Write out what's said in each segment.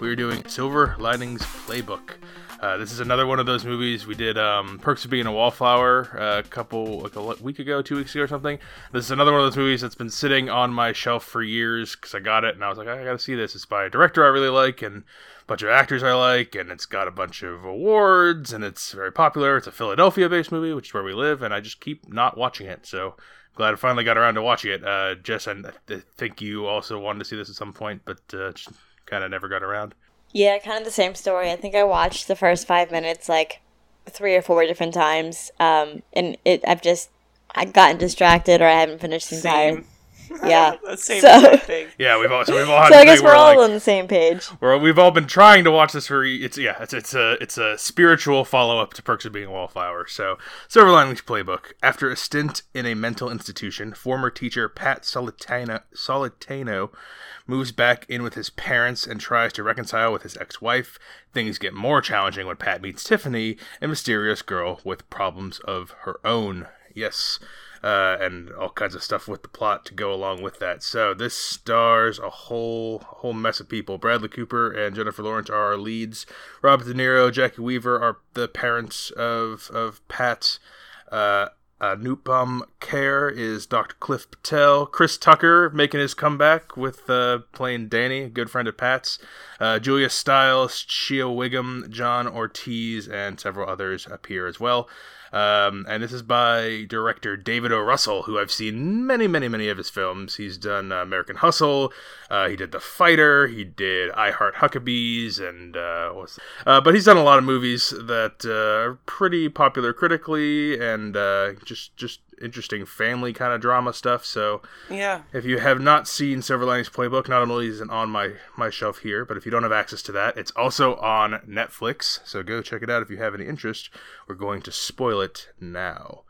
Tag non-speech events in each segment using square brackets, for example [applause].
We are doing Silver Linings Playbook. Uh, this is another one of those movies we did. Um, Perks of Being a Wallflower uh, a couple like a week ago, two weeks ago or something. This is another one of those movies that's been sitting on my shelf for years because I got it and I was like, I gotta see this. It's by a director I really like and a bunch of actors I like, and it's got a bunch of awards and it's very popular. It's a Philadelphia-based movie, which is where we live, and I just keep not watching it. So glad I finally got around to watching it. Uh, Jess, I think you also wanted to see this at some point, but uh, just kind of never got around. Yeah, kind of the same story. I think I watched the first five minutes like three or four different times, um, and it I've just I've gotten distracted or I haven't finished the entire. [laughs] Yeah, [laughs] same so thing. [laughs] Yeah, we've all so we've all had so to I guess we're all like, on the same page. we're, we've all been trying to watch this for it's yeah it's it's a it's a spiritual follow up to Perks of Being a Wallflower. So Silver Linings Playbook. After a stint in a mental institution, former teacher Pat Solitano Solitano moves back in with his parents and tries to reconcile with his ex-wife. Things get more challenging when Pat meets Tiffany, a mysterious girl with problems of her own. Yes. Uh, and all kinds of stuff with the plot to go along with that. So this stars a whole whole mess of people. Bradley Cooper and Jennifer Lawrence are our leads. Robert De Niro, Jacki Weaver are the parents of of Pat. Uh, uh, Kher is Dr. Cliff Patel. Chris Tucker making his comeback with uh, playing Danny, a good friend of Pat's. Uh, Julia Stiles, Shea Whigham, John Ortiz, and several others appear as well. Um, and this is by director David O. Russell, who I've seen many, many, many of his films. He's done uh, American Hustle. Uh, he did The Fighter. He did I Heart Huckabees, and uh, what's uh, but he's done a lot of movies that uh, are pretty popular critically and uh, just just interesting family kind of drama stuff. So Yeah. if you have not seen Silver Linings Playbook, not only is it on my, my shelf here, but if you don't have access to that, it's also on Netflix. So go check it out if you have any interest. We're going to spoil it now.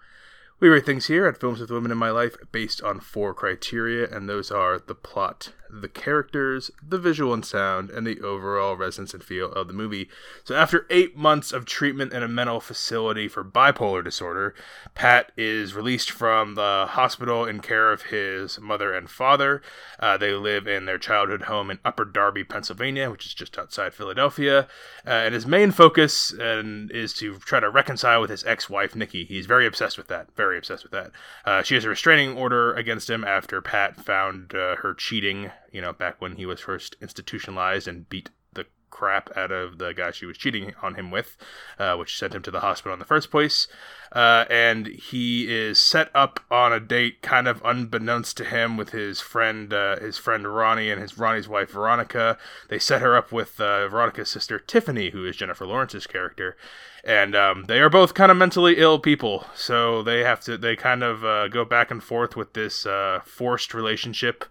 We rate things here at Films with Women in My Life based on four criteria, and those are the plot, the characters, the visual and sound, and the overall resonance and feel of the movie. So, after eight months of treatment in a mental facility for bipolar disorder, Pat is released from the hospital in care of his mother and father. Uh, they live in their childhood home in Upper Darby, Pennsylvania, which is just outside Philadelphia. Uh, and his main focus and is to try to reconcile with his ex-wife Nikki. He's very obsessed with that. Very obsessed with that. Uh, she has a restraining order against him after Pat found uh, her cheating. You know, back when he was first institutionalized and beat the crap out of the guy she was cheating on him with, uh, which sent him to the hospital in the first place. Uh, and he is set up on a date, kind of unbeknownst to him, with his friend, uh, his friend Ronnie, and his Ronnie's wife Veronica. They set her up with uh, Veronica's sister Tiffany, who is Jennifer Lawrence's character, and um, they are both kind of mentally ill people. So they have to, they kind of uh, go back and forth with this uh, forced relationship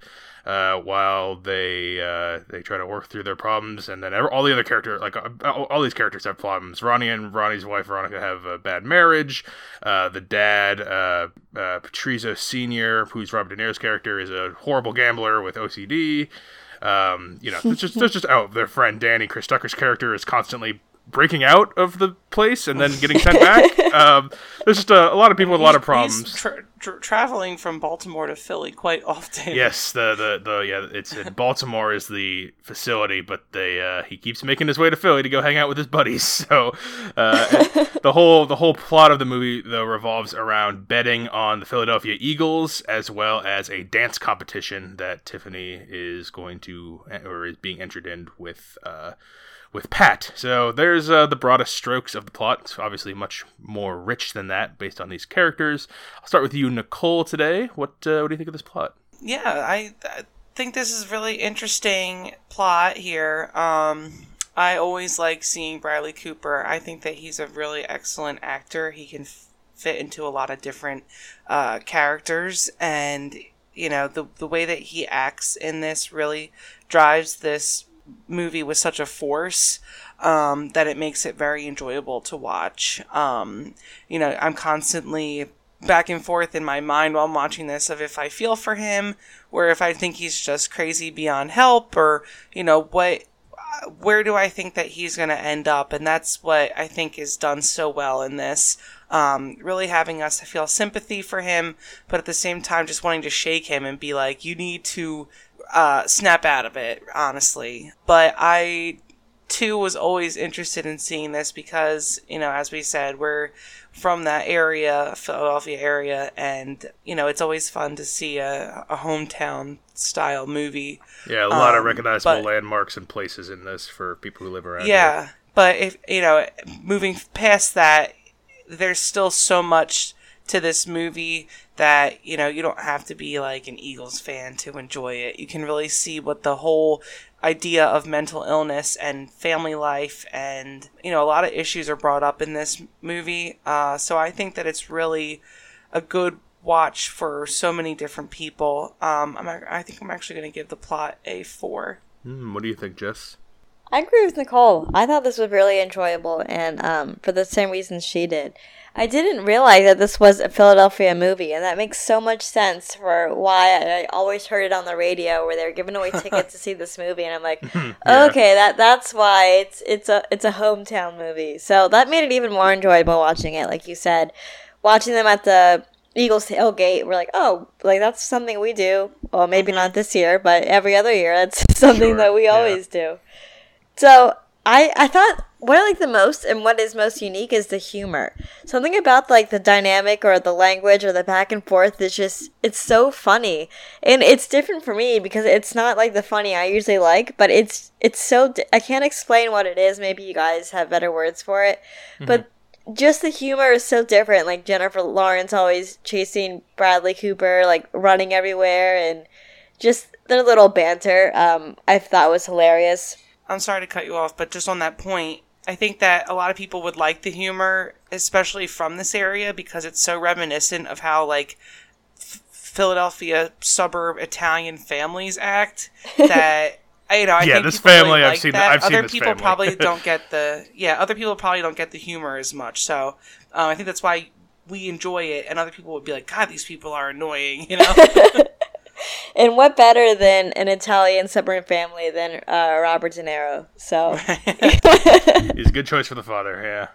uh, while they uh, they try to work through their problems, and then all the other characters, like uh, all, all these characters, have problems. Ronnie and Ronnie's wife Veronica have a bad marriage. Uh, the dad, uh, uh, Patrizio Senior, who's Robert De Niro's character, is a horrible gambler with OCD. Um, you know, it's just, [laughs] it's just oh, their friend Danny, Chris Tucker's character, is constantly breaking out of the place and then getting sent back. [laughs] Um, there's just a, a, lot of people with a lot of problems. He's tra- tra- traveling from Baltimore to Philly quite often. Yes, [laughs] the the, the yeah, it's Baltimore is the facility, but they uh, he keeps making his way to Philly to go hang out with his buddies. [laughs] So uh, the whole the whole plot of the movie though revolves around betting on the Philadelphia Eagles as well as a dance competition that Tiffany is going to or is being entered in with. Uh, with Pat. So there's uh, the broadest strokes of the plot. It's obviously much more rich than that based on these characters. I'll start with you, Nicole, today. What uh, what do you think of this plot? Yeah, I, I think this is really interesting plot here. Um, I always like seeing Bradley Cooper. I think that he's a really excellent actor. He can f- fit into a lot of different uh, characters, and you know the the way that he acts in this really drives this movie with such a force um, that it makes it very enjoyable to watch. Um, you know, I'm constantly back and forth in my mind while I'm watching this of if I feel for him or if I think he's just crazy beyond help or, you know, what where do I think that he's going to end up? And that's what I think is done so well in this. Um, really having us feel sympathy for him, but at the same time, just wanting to shake him and be like, you need to uh, snap out of it, honestly. But I, too, was always interested in seeing this because, you know, as we said, we're from that area, Philadelphia area, and you know it's always fun to see a, a hometown style movie. Yeah, a lot um, of recognizable but, landmarks and places in this for people who live around. Yeah, here. but if you know, moving past that, there's still so much to this movie that you know you don't have to be like an Eagles fan to enjoy it. You can really see what the whole idea of mental illness and family life and you know a lot of issues are brought up in this movie. Uh, so i think that it's really a good watch for so many different people. Um, I'm, i think i'm actually going to give the plot a four. Mm, what do you think jess i agree with nicole i thought this was really enjoyable and um, for the same reasons she did I didn't realize that this was a Philadelphia movie, and that makes so much sense for why I always heard it on the radio where they were giving away tickets to see this movie, and I'm like, [laughs] yeah. okay, that that's why it's it's a it's a hometown movie. So that made it even more enjoyable watching it, like you said, watching them at the Eagles tailgate. We're like, oh, like that's something we do. Well, maybe mm-hmm. not this year, but every other year, that's [laughs] something sure. that we yeah. always do. So I I thought what I like the most and what is most unique is the humor. Something about like the dynamic or the language or the back and forth is just it's so funny. And it's different for me because it's not like the funny I usually like, but it's it's so di- I can't explain what it is. Maybe you guys have better words for it. Mm-hmm. But just the humor is so different. Like Jennifer Lawrence always chasing Bradley Cooper, like running everywhere and just their little banter um I thought was hilarious. I'm sorry to cut you off, but just on that point, I think that a lot of people would like the humor, especially from this area, because it's so reminiscent of how like f- Philadelphia suburb Italian families act. [laughs] That you know, I yeah, this family really I've seen. That. I've other seen people probably don't [laughs] get the yeah. Other people probably don't get the humor as much. So um, I think that's why we enjoy it, and other people would be like, "God, these people are annoying," you know. [laughs] and what better than an Italian suburban family than uh, Robert De Niro? So [laughs] [laughs] he's a good choice for the father. Yeah.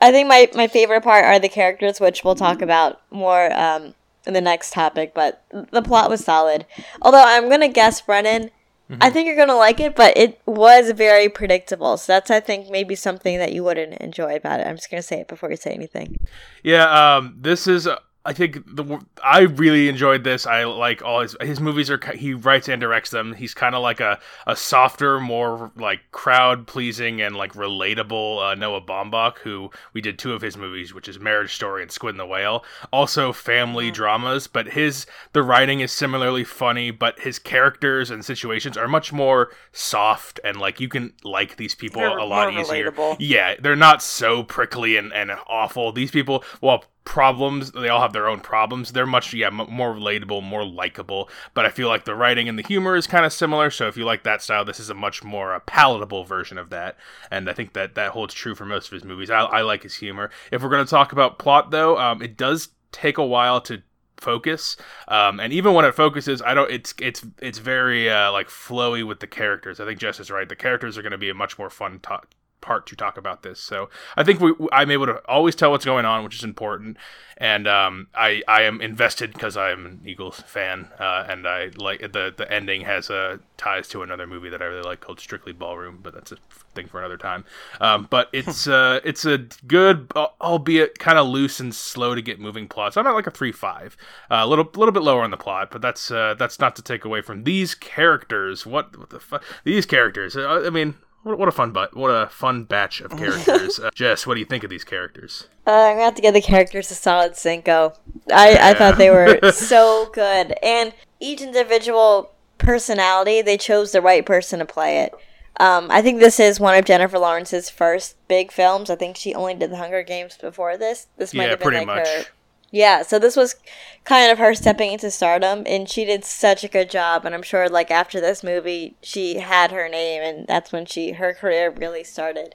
I think my, my favorite part are the characters, which we'll talk about more um, in the next topic. But the plot was solid. Although I'm gonna guess, Brennan, Mm-hmm. I think you're gonna like it, but it was very predictable. So that's I think maybe something that you wouldn't enjoy about it. I'm just gonna say it before you say anything. Yeah, um, this is I think the I really enjoyed this. I like all his his movies are he writes and directs them. He's kind of like a, a softer, more like crowd pleasing and like relatable uh, Noah Baumbach, who we did two of his movies, which is Marriage Story and Squid and the Whale. Also family mm-hmm. dramas, but his the writing is similarly funny, but his characters and situations are much more soft and like you can like these people they're a lot easier. Relatable. Yeah, they're not so prickly and, and awful. These people, well problems they all have their own problems. They're much yeah m- more relatable more likable but i feel like the writing and the humor is kind of similar so if you like that style this is a much more uh, palatable version of that and i think that that holds true for most of his movies. I, I like his humor. If we're going to talk about plot though um, it does take a while to focus um, and even when it focuses i don't it's it's it's very uh, like flowy with the characters. I think jess is right the characters are going to be a much more fun talk part to talk about this. So I think we, I'm able to always tell what's going on, which is important. And um, I, I am invested because I am an Eagles fan, uh, and I like the the ending has uh, ties to another movie that I really like called Strictly Ballroom, but that's a thing for another time. Um, but it's uh, it's a good, albeit kind of loose and slow to get moving plot. So I'm at like a three five, uh, a little little bit lower on the plot, but that's uh, that's not to take away from these characters. What, what the fuck? These characters. Uh, I mean, what, what a fun but what a fun batch of [laughs] characters. uh, Jess, what do you think of these characters? Uh, I'm gonna have to give the characters a solid cinco. I, yeah. I thought they were [laughs] so good, and each individual personality, they chose the right person to play it. Um, I think this is one of Jennifer Lawrence's first big films. I think she only did The Hunger Games before this. This might yeah, have been like much. her yeah, so this was kind of her stepping into stardom, and she did such a good job. And I'm sure, like after this movie, she had her name, and that's when she her career really started.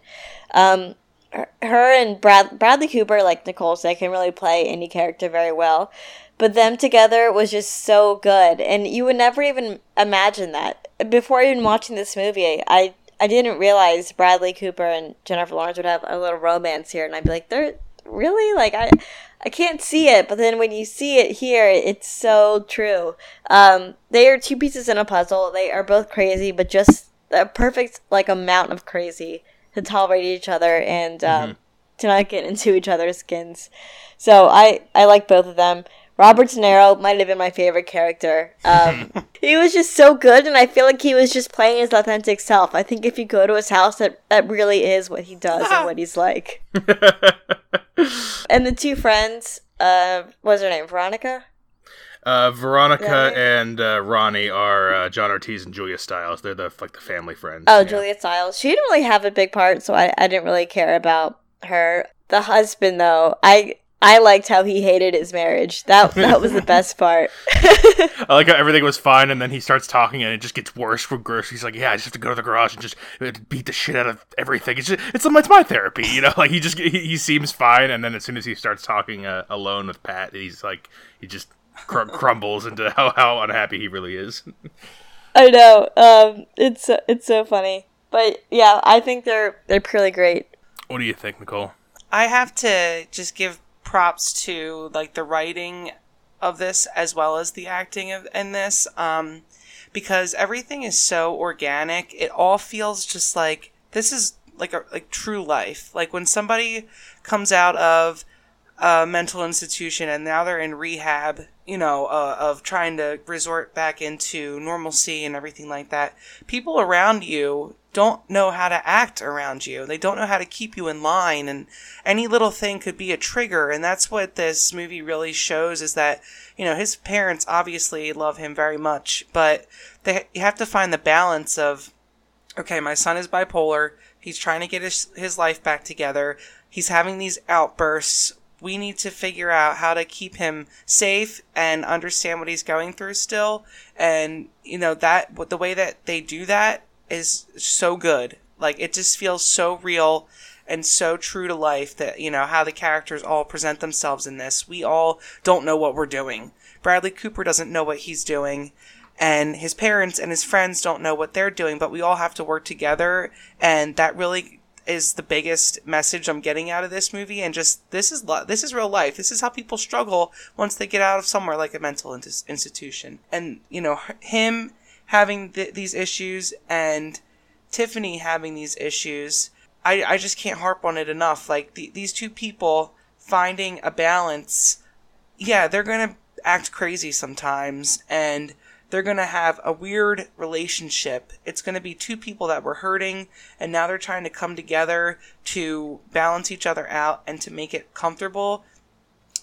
Um, her, and Brad, Bradley Cooper, like Nicole said, can really play any character very well. But them together was just so good, and you would never even imagine that before even watching this movie. I I didn't realize Bradley Cooper and Jennifer Lawrence would have a little romance here, and I'd be like, they're really like I. I can't see it, but then when you see it here, it's so true. Um, they are two pieces in a puzzle. They are both crazy, but just a perfect like amount of crazy to tolerate each other and um, mm-hmm. to not get into each other's skins. So I I like both of them. Robert De Niro might have been my favorite character. Um, [laughs] he was just so good, and I feel like he was just playing his authentic self. I think if you go to his house, that that really is what he does and what he's like. [laughs] and the two friends, uh, what's her name? Veronica. Uh, Veronica and uh, Ronnie are uh, John Ortiz and Julia Stiles. They're the like the family friends. Oh, yeah. Julia Stiles. She didn't really have a big part, so I, I didn't really care about her. The husband, though, I I liked how he hated his marriage. That that was the [laughs] best part. I like how everything was fine, and then he starts talking, and it just gets worse for Gersh. He's like, "Yeah, I just have to go to the garage and just uh, beat the shit out of everything. It's just, it's it's my therapy, you know. [laughs] Like he just he, he seems fine, and then as soon as he starts talking uh, alone with Pat, he's like he just cr- [laughs] crumbles into how how unhappy he really is. I know. Um, it's it's so funny, but yeah, I think they're they're pretty great. What do you think, Nicole? I have to just give props to like the writing of this as well as the acting of, in this um, because everything is so organic. It all feels just like this is like a like true life. Like when somebody comes out of a mental institution and now they're in rehab, you know, uh, of trying to resort back into normalcy and everything like that. People around you don't know how to act around you. They don't know how to keep you in line and any little thing could be a trigger and that's what this movie really shows is that, you know, his parents obviously love him very much, but they you have to find the balance of okay, my son is bipolar. He's trying to get his his life back together. He's having these outbursts. We need to figure out how to keep him safe and understand what he's going through still. And, you know, that, the way that they do that is so good. Like it just feels so real and so true to life that you know how the characters all present themselves in this. We all don't know what we're doing. Bradley Cooper doesn't know what he's doing and his parents and his friends don't know what they're doing, but we all have to work together and that really is the biggest message I'm getting out of this movie and just this is lo- this is real life. This is how people struggle once they get out of somewhere like a mental institution. And you know, him having th- these issues and Tiffany having these issues, I, I just can't harp on it enough. Like the, these two people finding a balance, yeah, they're gonna act crazy sometimes and they're gonna have a weird relationship. It's gonna be two people that were hurting and now they're trying to come together to balance each other out and to make it comfortable.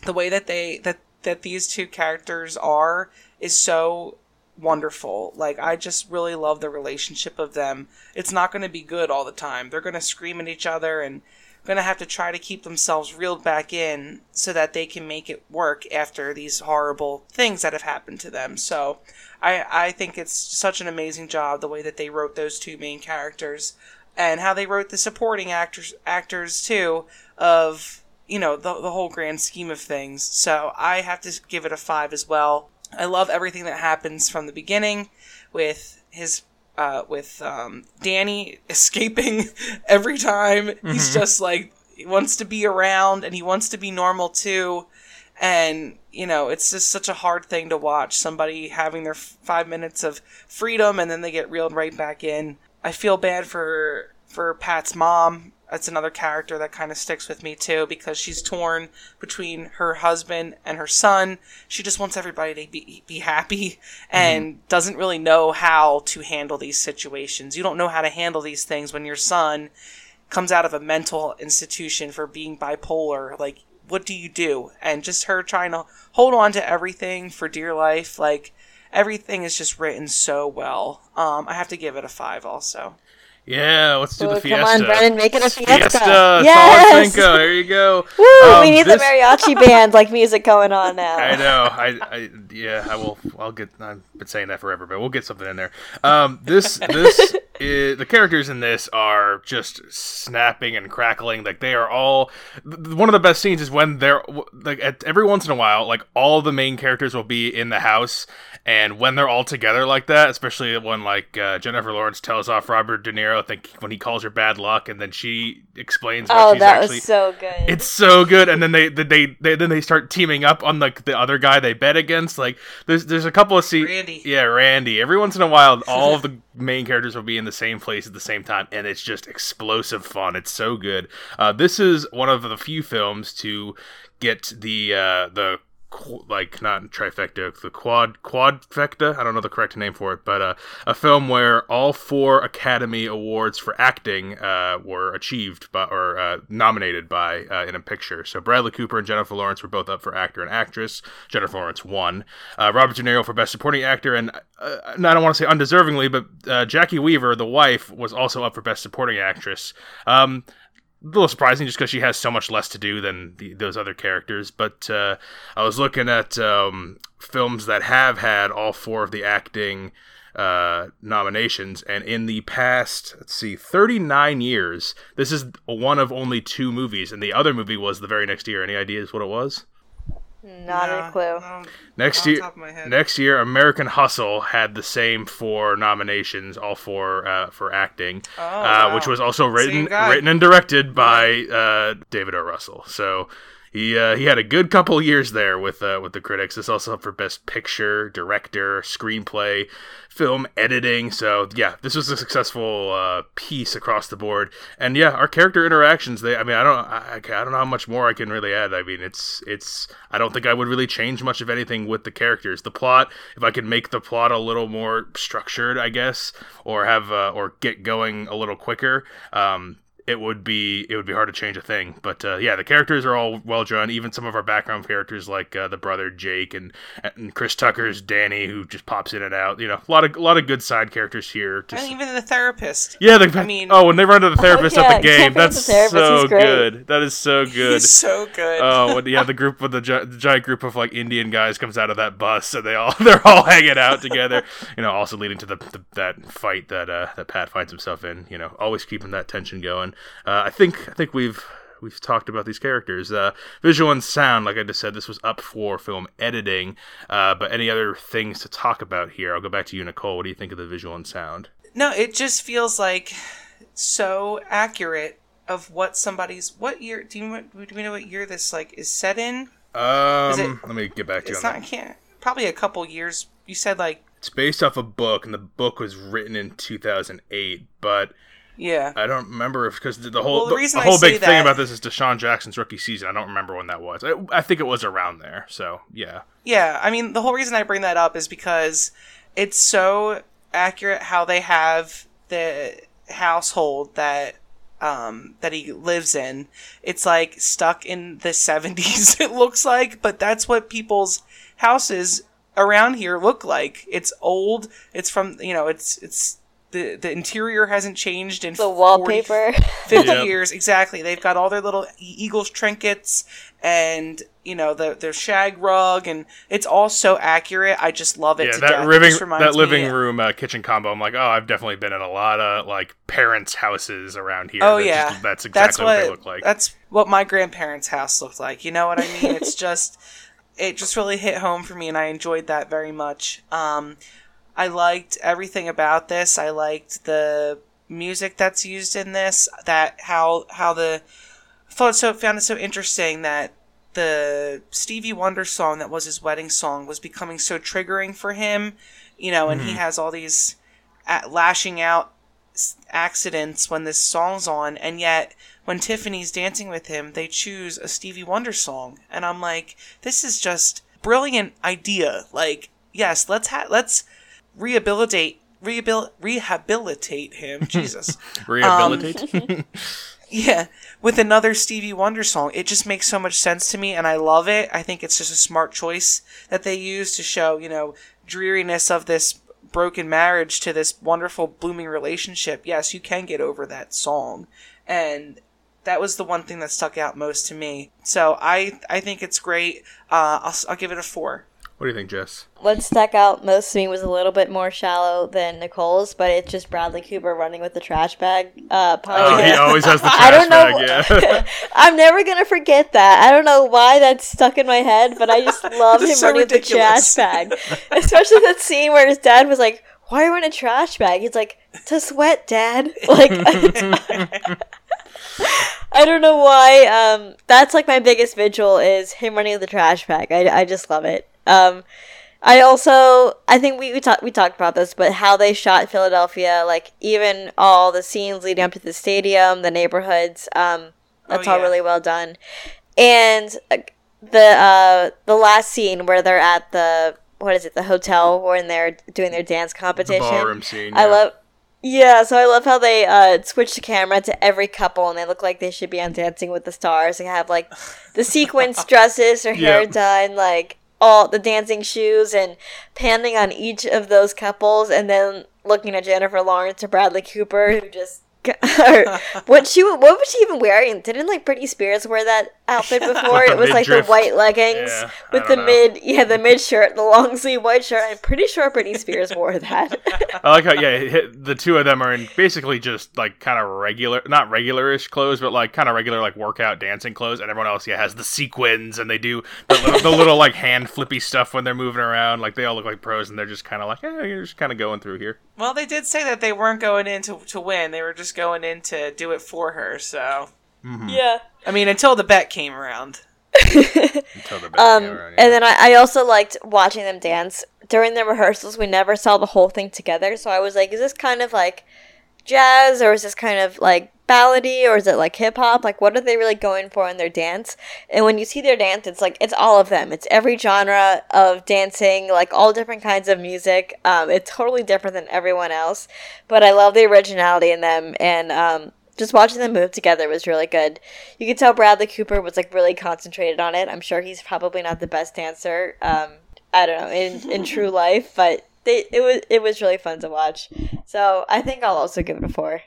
The way that they that that these two characters are is so wonderful. Like I just really love the relationship of them. It's not going to be good all the time. They're going to scream at each other and going to have to try to keep themselves reeled back in so that they can make it work after these horrible things that have happened to them. So I I think it's such an amazing job the way that they wrote those two main characters and how they wrote the supporting actors actors too of you know the the whole grand scheme of things. So I have to give it a 5 as well. I love everything that happens from the beginning with his uh, with um, Danny escaping [laughs] every time. Mm-hmm. He's just like he wants to be around and he wants to be normal too. And you know, it's just such a hard thing to watch somebody having their f- five minutes of freedom and then they get reeled right back in. I feel bad for for Pat's mom that's another character that kind of sticks with me too because she's torn between her husband and her son. She just wants everybody to be, be happy and mm-hmm. doesn't really know how to handle these situations. You don't know how to handle these things when your son comes out of a mental institution for being bipolar. Like, what do you do? And just her trying to hold on to everything for dear life. Like, everything is just written so well. Um, I have to give it a five also. Yeah, let's do oh, the fiesta. Come on, Brennan, make it a fiesta. Fiesta, yes! Cinco, there you go. [laughs] Woo, um, we need this... the mariachi [laughs] band like music going on now. I know. I, I, yeah, I will. I'll get. I've been saying that forever, but we'll get something in there. Um, this, this, [laughs] it, the characters in this are just snapping and crackling. Like they are all. th- One of the best scenes is when they're like at, every once in a while, like all the main characters will be in the house, and when they're all together like that, especially when like uh, Jennifer Lawrence tells off Robert De Niro, I think when he calls her bad luck, and then she explains Oh, she's that actually. was so good. It's so good, and then they, they, they, they then they start teaming up on like the other guy they bet against. Like there's there's a couple of scenes. Randy. Yeah, Randy. Every once in a while, all of [laughs] the main characters will be in the same place at the same time, and it's just explosive fun. It's so good. Uh, this is one of the few films to get the uh, the like not trifecta, the quad quadfecta. I don't know the correct name for it, but uh, a film where all four Academy Awards for acting uh, were achieved by or uh, nominated by uh, in a picture. So Bradley Cooper and Jennifer Lawrence were both up for actor and actress. Jennifer Lawrence won. Uh, Robert De Niro for best supporting actor, and uh, I don't want to say undeservingly, but Jacki Weaver, the wife, was also up for best supporting actress. Um, a little surprising just because she has so much less to do than the, those other characters. But uh, I was looking at um, films that have had all four of the acting uh, nominations, and in the past, let's see, 39 years, this is one of only two movies, and the other movie was the very next year. Any ideas what it was? Not Nah, a clue. no, Next year, top of my head. next year, American Hustle had the same four nominations, all four uh, for acting, Oh, uh, wow. which was also written written and directed by uh, David O. Russell. So he uh, he had a good couple years there with uh, with the critics. It's also up for best picture, director, screenplay, film editing. So yeah, this was a successful uh, piece across the board. And yeah, our character interactions. They, I mean, I don't, I, I don't know how much more I can really add. I mean, it's, it's. I don't think I would really change much of anything with the characters. The plot, if I could make the plot a little more structured, I guess, or have, uh, or get going a little quicker. Um, it would be it would be hard to change a thing. But uh, yeah, the characters are all well drawn. Even some of our background characters, like uh, the brother Jake and and Chris Tucker's Danny, who just pops in and out. You know, a lot of a lot of good side characters here. Just, And even the therapist. yeah, the, I mean- oh, when they run to the therapist yeah, at the game, that's the so good. That is so [laughs] good. He's so good. Oh, when, yeah, the group with the, gi- the giant group of like Indian guys comes out of that bus, and they all [laughs] they're all hanging out together. You know, also leading to the, the that fight that uh, that Pat finds himself in. You know, always keeping that tension going. Uh, I think I think we've we've talked about these characters. Uh, visual and sound, like I just said, this was up for film editing. Uh, but any other things to talk about here? I'll go back to you, Nicole. What do you think of the visual and sound? No, it just feels like so accurate of what somebody's what year do you do we know what year this like is set in? Um, it- let me get back to you It's on not I that. can't probably a couple years. You said like It's based off a book, and the book was written in 2008, but yeah. I don't remember if because the whole Well, the the, whole big thing that- about this is DeSean Jackson's rookie season. I don't remember when that was. I, I think it was around there. So yeah, Yeah, I mean, the whole reason I bring that up is because it's so accurate how they have the household that um, that he lives in. It's like stuck in the [laughs] 70s, it looks like, but that's what people's houses around here look like. It's old, it's from, you know, it's, it's, the, the interior hasn't changed in The 40 wallpaper. 50 Yep. years exactly they've got all their little eagles trinkets and you know the their shag rug and it's all so accurate i just love it yeah. to That death. It living that living me- room uh, kitchen combo. I'm like, oh, I've definitely been in a lot of like parents' houses around here. oh That yeah just- that's exactly what, they look like. that's what my grandparents house looked like you know what i mean it's [laughs] just it just really hit home for me and i enjoyed that very much um i liked everything about this. I liked the music that's used in this that how how the I thought so found it so interesting that the Stevie Wonder song that was his wedding song was becoming so triggering for him, you know, and he mm-hmm. has all these lashing out accidents when this song's on, and yet when Tiffany's dancing with him, they choose a Stevie Wonder song, and I'm like, this is just brilliant idea. Like, yes, let's ha- let's rehabilitate rehabil- rehabilitate him. [laughs] Jesus. Rehabilitate. [laughs] Yeah, with another Stevie Wonder song. It just makes so much sense to me and I love it. I think it's just a smart choice that they use to show, you know, dreariness of this broken marriage to this wonderful blooming relationship. Yes, you can get over that song. And that was the one thing that stuck out most to me. So I I think it's great. Uh I'll, I'll give it a 4. What do you think, Jess? What stuck out most to me was a little bit more shallow than Nicole's, but it's just Bradley Cooper running with the trash bag. Uh, Oh, he always has the trash [laughs] I don't know. bag. Yeah. [laughs] I'm never gonna forget that. I don't know why that's stuck in my head, but I just [laughs] love him so running with the trash bag. Especially that scene where his dad was like, "Why are you in a trash bag?" He's like, "To sweat, Dad." Like, I don't know why. Um, that's like my biggest visual is him running with the trash bag. I, I just love it. Um, I also I think we we talked we talked about this, but how they shot Philadelphia, like even all the scenes leading up to the stadium, the neighborhoods, um, that's Oh, all really well done. And uh, the uh, the last scene where they're at the what is it the hotel when they're doing their dance the competition. ballroom scene. I yeah. love. Yeah, so I love how they uh, switch the camera to every couple, and they look like they should be on Dancing with the Stars. They have like the sequence [laughs] dresses, or hair Yep. done, like all the dancing shoes, and panning on each of those couples, and then looking at Jennifer Lawrence or Bradley Cooper, who just. [laughs] or what she what was she even wearing? Didn't like Britney Spears wear that outfit [laughs] before? it was [laughs] like the white leggings Yeah, with the know. mid yeah the mid shirt, the long sleeve white shirt. I'm pretty sure Britney Spears wore that. I like how yeah, hit- the two of them are in basically just like kind of regular, not regular-ish clothes, but like kind of regular like workout dancing clothes, and everyone else yeah has the sequins and they do the little, the little like hand flippy stuff when they're moving around. Like they all look like pros, and they're just kind of like yeah, you're just kind of going through here. Well, they did say that they weren't going in to, to win. They were just going in to do it for her. So, yeah. I mean, until the bet came around. [laughs] Until the back Um, camera, yeah. and then I, I also liked watching them dance during the rehearsals. We never saw the whole thing together, so I was like, is this kind of like jazz, or is this kind of like ballady, or is it like hip hop? Like, what are they really going for in their dance? And when you see their dance, it's like it's all of them. It's every genre of dancing, like all different kinds of music. Um, it's totally different than everyone else, but I love the originality in them, and um, just watching them move together was really good. You could tell Bradley Cooper was like really concentrated on it. I'm sure he's probably not the best dancer. Um, I don't know in in true [laughs] life, but they, it was it was really fun to watch. So I think I'll also give it a four.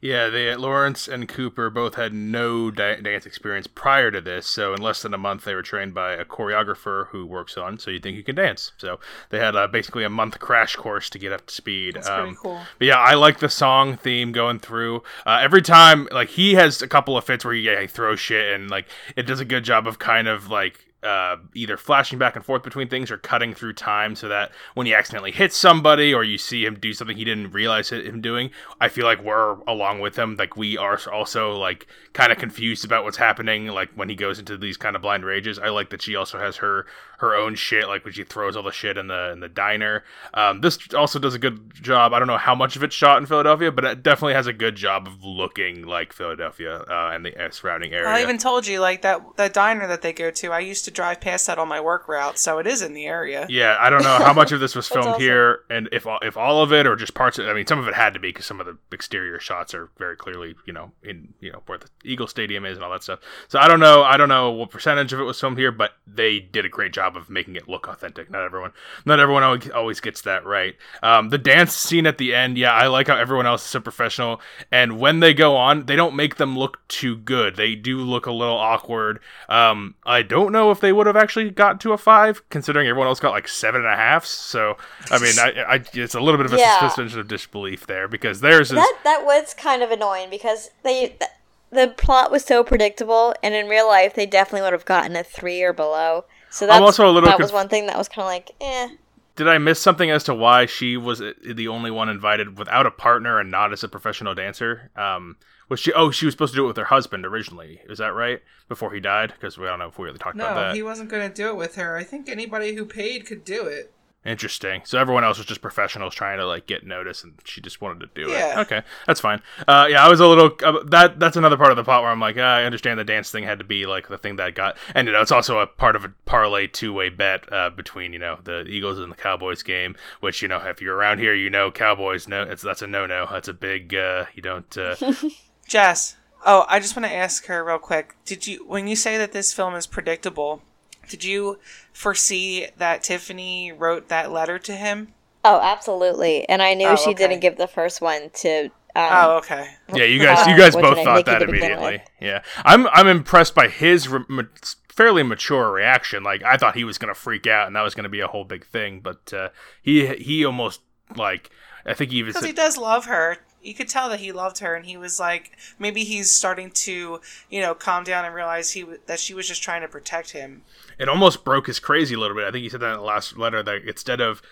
Yeah, they Lawrence and Cooper both had no dance experience prior to this, so in less than a month they were trained by a choreographer who works on So You Think You Can Dance. So they had uh, basically a month crash course to get up to speed. That's Um, pretty cool. But yeah, I like the song theme going through. Uh, every time, like he has a couple of fits where he, yeah, he throws shit and like it does a good job of kind of like uh, either flashing back and forth between things or cutting through time so that when he accidentally hits somebody or you see him do something he didn't realize him doing, I feel like we're along with him. Like we are also like kind of confused about what's happening. Like when he goes into these kind of blind rages, I like that she also has her her own shit. Like when she throws all the shit in the in the diner. Um, this also does a good job. I don't know how much of it's shot in Philadelphia, but it definitely has a good job of looking like Philadelphia uh, and the uh, surrounding area. I even told you, like that that diner that they go to. I used to drive past that on my work route, so it is in the area. Yeah, I don't know how much of this was [laughs] filmed awesome. here, and if all, if all of it or just parts of. It. I mean, some of it had to be because some of the exterior shots are very clearly, you know, in you know where the Eagle Stadium is and all that stuff. So I don't know, I don't know what percentage of it was filmed here, but they did a great job of making it look authentic. Not everyone, not everyone always, always gets that right. Um, the dance scene at the end, yeah, I like how everyone else is so professional, and when they go on, they don't make them look too good. They do look a little awkward. Um, I don't know if they would have actually got to a five, considering everyone else got like seven and a half. So, I mean, I, I it's a little bit of a Yeah. suspension of disbelief there because theirs is. That that was kind of annoying because they th- the plot was so predictable, and in real life they definitely would have gotten a three or below. So that's also a little that conf- was one thing that was kind of like eh. Did I miss something as to why she was the only one invited without a partner and not as a professional dancer? Um, was she? Oh, she was supposed to do it with her husband originally. Is that right? Before he died, because we don't know if we really talked about that. No, he wasn't going to do it with her. I think anybody who paid could do it. Interesting. So everyone else was just professionals trying to like get notice, and she just wanted to do Yeah. it. Okay, that's fine. Uh, yeah, I was a little uh, that. That's another part of the plot where I'm like, ah, I understand the dance thing had to be like the thing that got, and you know, it's also a part of a parlay two way bet uh, between you know the Eagles and the Cowboys game. Which you know, if you're around here, you know Cowboys. No, it's that's a no no. That's a big. Uh, you don't. Uh, [laughs] Jess. Oh, I just want to ask her real quick. Did you, when you say that this film is predictable, did you foresee that Tiffany wrote that letter to him? Oh, absolutely. And I knew Oh, she okay. didn't give the first one to. Um, Oh, okay. Yeah, you guys, you Uh, guys what both thought that immediately. Yeah, I'm I'm impressed by his re- m- fairly mature reaction. Like I thought he was gonna freak out and that was gonna be a whole big thing, but uh, he he almost like I think he even because he does love her. You could tell that he loved her, and he was like, maybe he's starting to, you know, calm down and realize he w- that she was just trying to protect him. It almost broke his crazy a little bit. I think he said that in the last letter that instead of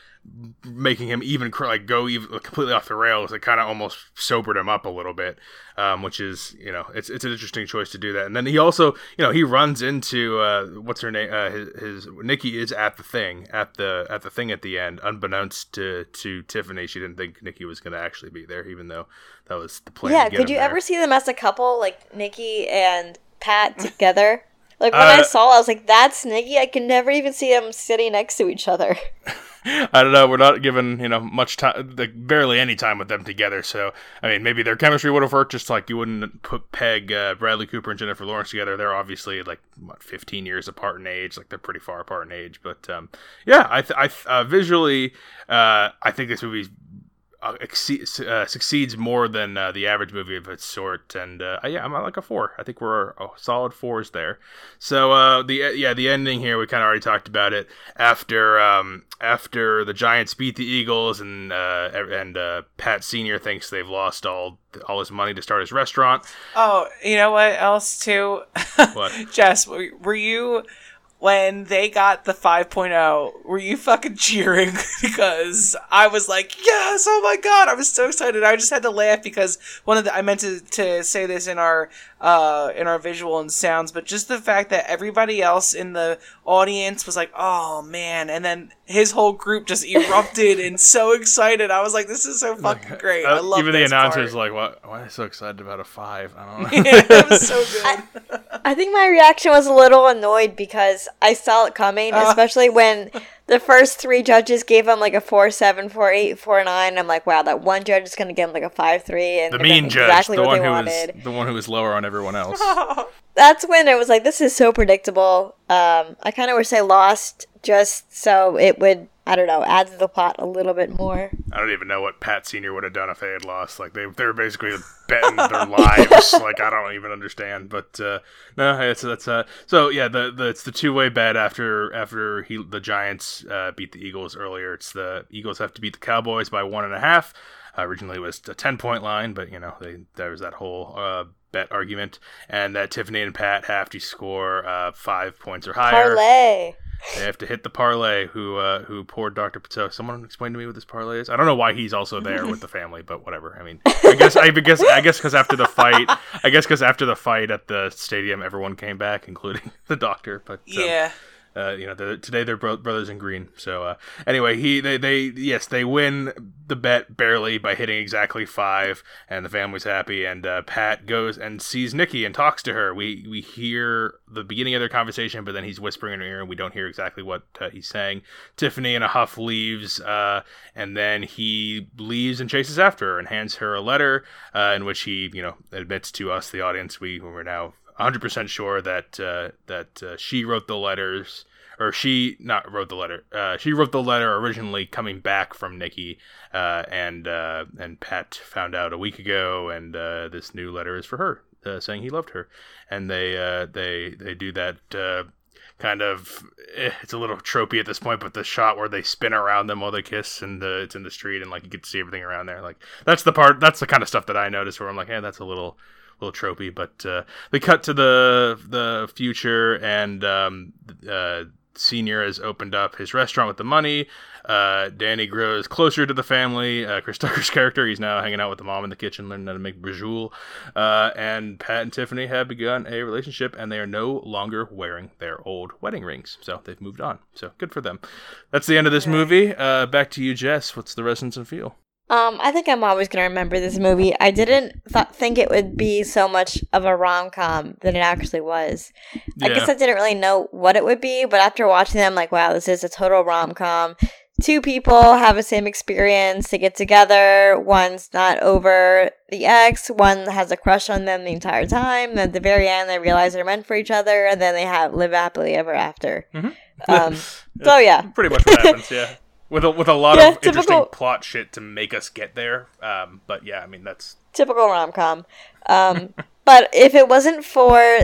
making him even cr- like go even completely off the rails, it kind of almost sobered him up a little bit, um, which is you know it's it's an interesting choice to do that. And then he also you know he runs into uh, what's her name uh, his, his Nikki is at the thing at the at the thing at the end, unbeknownst to to Tiffany, she didn't think Nikki was going to actually be there, even though that was the plan. Yeah, could you there. ever see them as a couple, like Nikki and Pat together? Like when Uh, I saw, it, I was like, "That's Nikki." I can never even see them sitting next to each other. [laughs] I don't know. We're not given you know much time, like barely any time with them together. So I mean, maybe their chemistry would have worked. Just like you wouldn't put peg uh, Bradley Cooper and Jennifer Lawrence together. They're obviously like what 15 years apart in age. Like they're pretty far apart in age. But um, yeah, I, th- I th- uh, visually, uh, I think this movie uh, exceeds, uh, succeeds more than uh, the average movie of its sort. And uh, yeah, I'm at like a four. I think we're a solid fours there. So uh, the yeah the ending here we kind of already talked about it. After um, after the Giants beat the Eagles and uh, and uh, Pat Senior thinks they've lost all all his money to start his restaurant. Oh, you know what else too? What? [laughs] Jess, were you when they got the 5.0? Were you fucking cheering [laughs] because I was like, yes, oh my god, I was so excited. I just had to laugh because one of the I meant to, to say this in our uh in our visual and sounds, but just the fact that everybody else in the audience was like, oh man, and then his whole group just [laughs] erupted and so excited. I was like, this is so fucking great. I Uh, love even the this announcers part. like, "What? Why are you so excited about a five? I don't [laughs] know." yeah, it was so [laughs] good. I think my reaction was a little annoyed because I saw it coming, Uh. especially when the first three judges gave him like a four seven, four eight, four nine. I'm like, wow, that one judge is gonna give him like a five three, and the mean judge, exactly the what one they who wanted. was the one who was lower on everyone else. [laughs] That's when it was like, this is so predictable. Um, I kind of wish I lost just so it would, I don't know, add to the plot a little bit more. I don't even know what Pat Senior would have done if they had lost. Like they they were basically betting their [laughs] lives. Like I don't even understand. But uh, no, it's that's uh. So yeah, the, the it's the two way bet after after he the Giants uh, beat the Eagles earlier. It's the Eagles have to beat the Cowboys by one and a half. Uh, originally it was a ten point line, but you know they there was that whole uh, bet argument, and that Tiffany and Pat have to score uh, five points or higher. Parlay. They have to hit the parlay. Who uh, who poured Dr. Patel? Someone explain to me what this parlay is. I don't know why he's also there with the family, but whatever. I mean, I guess I guess I guess because after the fight, I guess because after the fight at the stadium, everyone came back, including [laughs] the doctor. But Yeah. Uh, you know, they're, today they're bro- brothers in green. So uh, anyway, he they, they yes they win the bet barely by hitting exactly five, and the family's happy. And uh, Pat goes and sees Nikki and talks to her. We we hear the beginning of their conversation, but then he's whispering in her ear, and we don't hear exactly what uh, he's saying. Tiffany in a huff leaves, uh, and then he leaves and chases after her and hands her a letter uh, in which he you know admits to us, the audience, we we're now 100% sure that uh, that uh, she wrote the letters or she not wrote the letter uh, she wrote the letter originally coming back from Nikki uh, and uh, and Pat found out a week ago and uh, this new letter is for her uh, saying he loved her. And they uh, they they do that kind of eh, it's a little tropey at this point but the shot where they spin around them while they kiss and the, it's in the street and like you can see everything around there like that's the part that's the kind of stuff that I noticed where I'm like hey that's a little little tropey, but uh, they cut to the the future, and um, uh, Senior has opened up his restaurant with the money. Uh, Danny grows closer to the family. Uh, Chris [laughs] Tucker's character, he's now hanging out with the mom in the kitchen, learning how to make braciole. Uh, and Pat and Tiffany have begun a relationship, and they are no longer wearing their old wedding rings. So they've moved on. So good for them. That's the end of this movie. Uh, back to you, Jess. What's the resonance and feel? Um, I think I'm always gonna remember this movie. I didn't th- think it would be so much of a rom com than it actually was. I guess I didn't really know what it would be, but after watching them, like, wow, this is a total rom com. Two people have the same experience. They get together. One's not over the ex. One has a crush on them the entire time. Then at the very end, they realize they're meant for each other, and then they have live happily ever after. Um, [laughs] so yeah, pretty much what happens. Yeah, with a, with a lot Yeah, of interesting plot shit to make us get there. Um, but yeah, I mean that's typical rom com. Um, [laughs] but if it wasn't for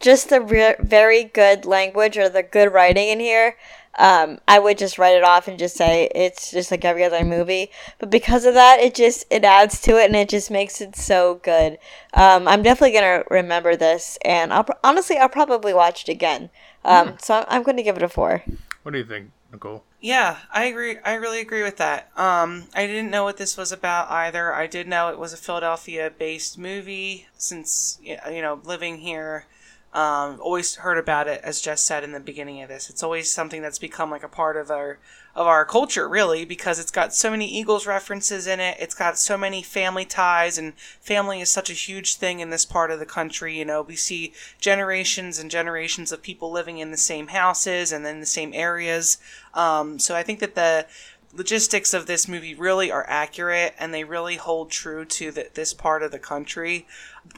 just the re- very good language or the good writing in here, um, I would just write it off and just say it's just like every other movie. But because of that, it just it adds to it and it just makes it so good. Um, I'm definitely gonna remember this, and I'll pr- honestly I'll probably watch it again. Um, Mm. So I'm, I'm going to give it a four. What do you think, Nicole? Yeah, I agree. I really agree with that. Um, I didn't know what this was about either. I did know it was a Philadelphia-based movie since you know living here. Um, always heard about it, as Jess said in the beginning of this. It's always something that's become like a part of our of our culture, really, because it's got so many Eagles references in it. It's got so many family ties, and family is such a huge thing in this part of the country. You know, we see generations and generations of people living in the same houses and in the same areas. Um, so I think that the logistics of this movie really are accurate and they really hold true to the, this part of the country.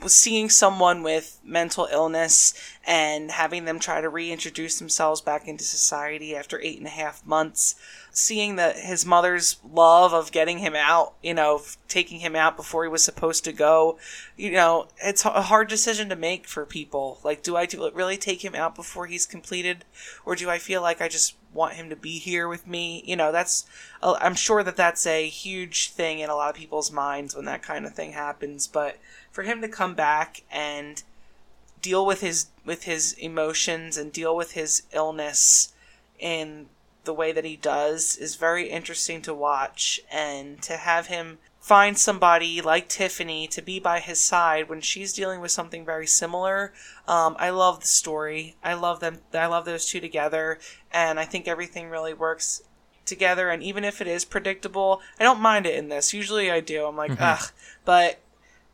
Seeing someone with mental illness and having them try to reintroduce themselves back into society after eight and a half months, seeing that his mother's love of getting him out, you know, taking him out before he was supposed to go, you know, it's a hard decision to make for people. Like, do I do, really take him out before he's completed, or do I feel like I just want him to be here with me? You know, that's, I'm sure that that's a huge thing in a lot of people's minds when that kind of thing happens. But for him to come back and deal with his with his emotions and deal with his illness in the way that he does is very interesting to watch and to have him find somebody like Tiffany to be by his side when she's dealing with something very similar. Um, I love the story. I love them. I love those two together, and I think everything really works together. And even if it is predictable, I don't mind it in this. Usually I do. I'm like, ugh, but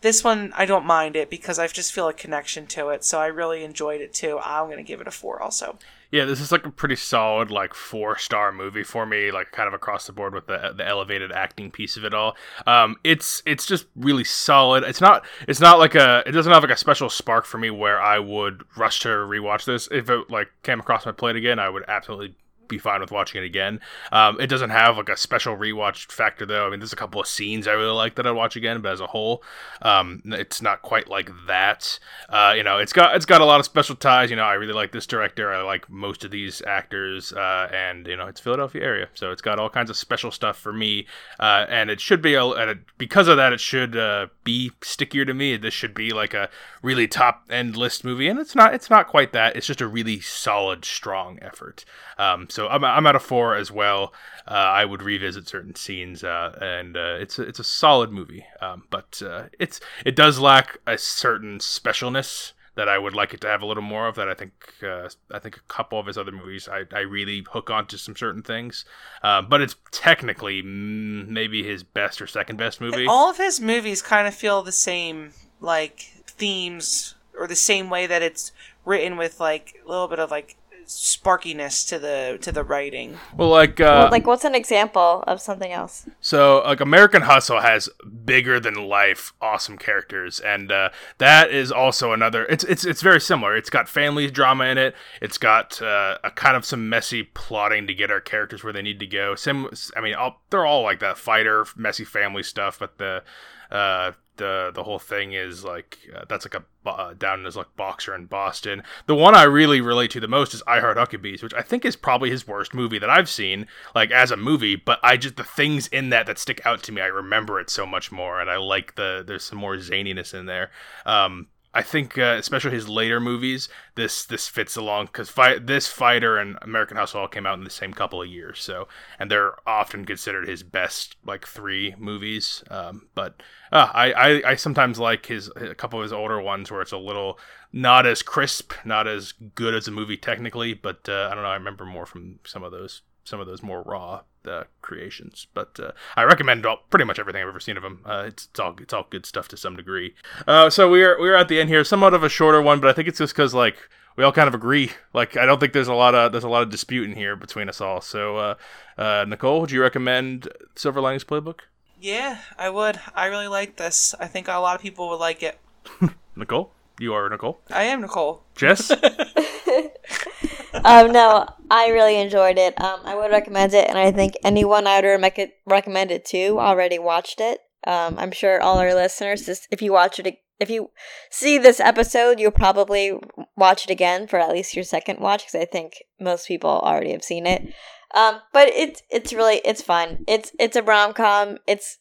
this one I don't mind it because I just feel a connection to it. So I really enjoyed it too. I'm gonna give it a four also. Yeah, this is like a pretty solid like four star movie for me, like kind of across the board with the the elevated acting piece of it all. Um, it's it's just really solid. It's not it's not like a it doesn't have like a special spark for me where I would rush to rewatch this. If it like came across my plate again, I would absolutely be fine with watching it again. Um, it doesn't have like a special rewatch factor though. I mean, there's a couple of scenes I really like that I'd watch again, but as a whole, um, it's not quite like that. Uh, you know, it's got it's got a lot of special ties. You know, I really like this director. I like most of these actors, uh, and you know, it's Philadelphia area, so it's got all kinds of special stuff for me. Uh, and it should be a, it, because of that, it should uh, be stickier to me. This should be like a really top end list movie, and it's not. It's not quite that. It's just a really solid, strong effort. Um, so I'm, I'm at a four as well. Uh, I would revisit certain scenes, uh, and uh, it's a, it's a solid movie, um, but uh, it's it does lack a certain specialness that I would like it to have a little more of. That I think uh, I think a couple of his other movies I, I really hook onto some certain things, uh, but it's technically maybe his best or second best movie. All of his movies kind of feel the same, like themes, or the same way that it's written with like a little bit of like sparkiness to the to the writing. Well, like uh, Well, like, what's an example of something else? So, like American Hustle has bigger than life, awesome characters, and uh, that is also another. It's it's it's very similar. It's got family drama in it. It's got uh, a kind of some messy plotting to get our characters where they need to go. Sim, I mean, all, they're all like that fighter, messy family stuff, but the uh, the the whole thing is like uh, that's like a uh, down as like boxer in Boston. The one I really relate to the most is I Heart Huckabees, which I think is probably his worst movie that I've seen, like as a movie. But I just the things in that that stick out to me, I remember it so much more, and I like the there's some more zaniness in there. Um, I think, uh, especially his later movies, this this fits along because this fighter and American Hustle came out in the same couple of years, so and they're often considered his best like three movies. Um, but uh, I, I I sometimes like his a couple of his older ones where it's a little not as crisp, not as good as a movie technically, but uh, I don't know. I remember more from some of those some of those more raw uh, creations. But uh, I recommend all, pretty much everything I've ever seen of him. Uh, it's, it's all it's all good stuff to some degree. Uh, so we're we're at the end here, somewhat of a shorter one, but I think it's just because like we all kind of agree. Like I don't think there's a lot of there's a lot of dispute in here between us all. So uh, uh, Nicole, would you recommend Silver Linings Playbook? Yeah, I would. I really like this. I think a lot of people would like it. [laughs] Nicole, you are Nicole. I am Nicole. Jess, [laughs] um, no, I really enjoyed it. Um, I would recommend it, and I think anyone I would rec- recommend it to already watched it. Um, I'm sure all our listeners, just if you watch it if you see this episode, you'll probably watch it again for at least your second watch because I think most people already have seen it. Um, but it's it's really it's fun. It's it's a rom com. It's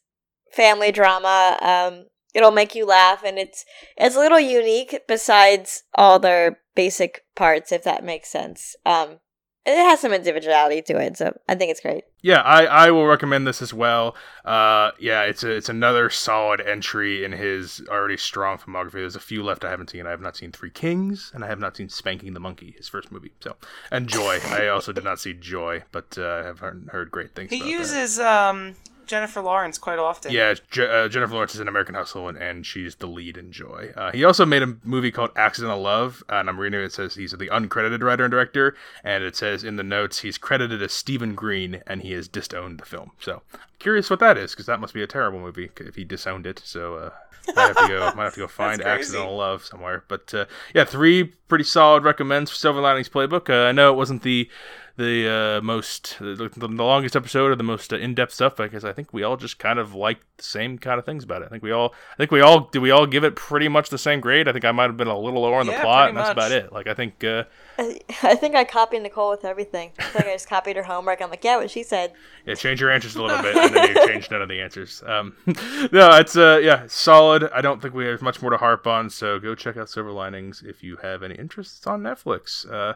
family drama. Um, it'll make you laugh, and it's it's a little unique besides all their basic parts, if that makes sense. Um, it has some individuality to it, so I think it's great. Yeah, I, I will recommend this as well. Uh, yeah, it's a, it's another solid entry in his already strong filmography. There's a few left I haven't seen. I have not seen Three Kings, and I have not seen Spanking the Monkey, his first movie. So, and Joy. I also did not see Joy, but uh, I have heard, heard great things. He about that. uses um, Jennifer Lawrence quite often. Yeah, Je- uh, Jennifer Lawrence is in American Hustle, and, and she's the lead in Joy. Uh, he also made a movie called Accidental Love, and I'm reading it. It says he's the uncredited writer and director, and it says in the notes he's credited as Stephen Greene, and he has disowned the film. So curious what that is, because that must be a terrible movie if he disowned it. So uh, might have to go [laughs] might have to go find. Accidental Love somewhere. But uh, yeah, three pretty solid recommends for Silver Linings Playbook. Uh, I know it wasn't the the uh, most the, the longest episode or the most uh, in-depth stuff because I think we all just kind of like the same kind of things about it. I think we all I think we all did we all give it pretty much the same grade. I think I might have been a little lower on the plot, and that's much. about it. Like I think uh, I, I think I copied Nicole with everything. I think I just copied her homework. I'm like, yeah, what she said. yeah, change your answers a little bit, and then you change none of the answers. Um, [laughs] no, it's uh yeah solid. I don't think we have much more to harp on, so go check out Silver Linings if you have any interests on Netflix. Uh,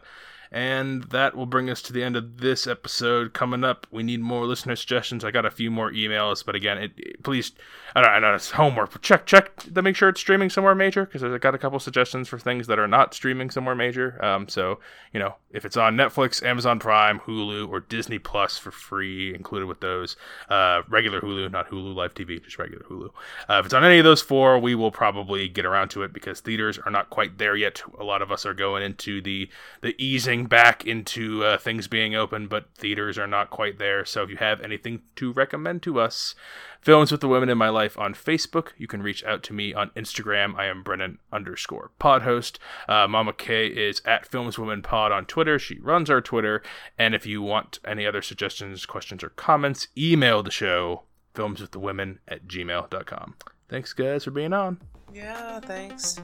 and that will bring us to the end of this episode. Coming up, we need more listener suggestions. I got a few more emails, but again, it, it- please, I don't, I know it's homework, but check check to make sure it's streaming somewhere major because I got a couple suggestions for things that are not streaming somewhere major. Um, so you know, if it's on Netflix, Amazon Prime, Hulu, or Disney Plus for free, included with those, uh, regular Hulu, not Hulu Live TV, just regular Hulu. Uh, if it's on any of those four, we will probably get around to it because theaters are not quite there yet. A lot of us are going into the the easing back into uh, things being open, but theaters are not quite there. So if you have anything to recommend to us, Films with the Women in My Life on Facebook. You can reach out to me on Instagram. I am Brennan underscore pod host. Uh, Mama K is at Films Women Pod on Twitter. She runs our Twitter. And if you want any other suggestions, questions, or comments, email the show filmswiththewomen at gmail.com. Thanks, guys, for being on. Yeah, thanks.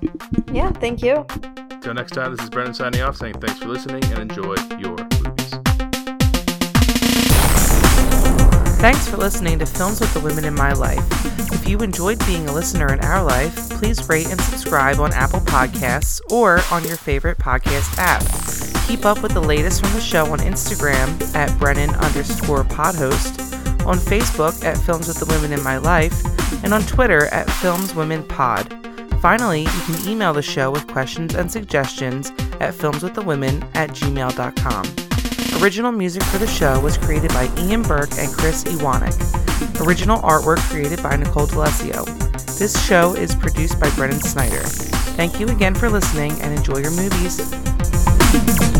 Yeah, thank you. Till next time, this is Brennan signing off saying thanks for listening and enjoy your movies. Thanks for listening to Films with the Women in My Life. If you enjoyed being a listener in our life, please rate and subscribe on Apple Podcasts or on your favorite podcast app. Keep up with the latest from the show on Instagram at Brennan underscore podhost, on Facebook at Films with the Women in My Life, and on Twitter at Films Women Pod. Finally, you can email the show with questions and suggestions at filmswiththewomen at gmail.com. Original music for the show was created by Ian Burke and Chris Iwanek. Original artwork created by Nicole D'Alessio. This show is produced by Brennan Snyder. Thank you again for listening and enjoy your movies.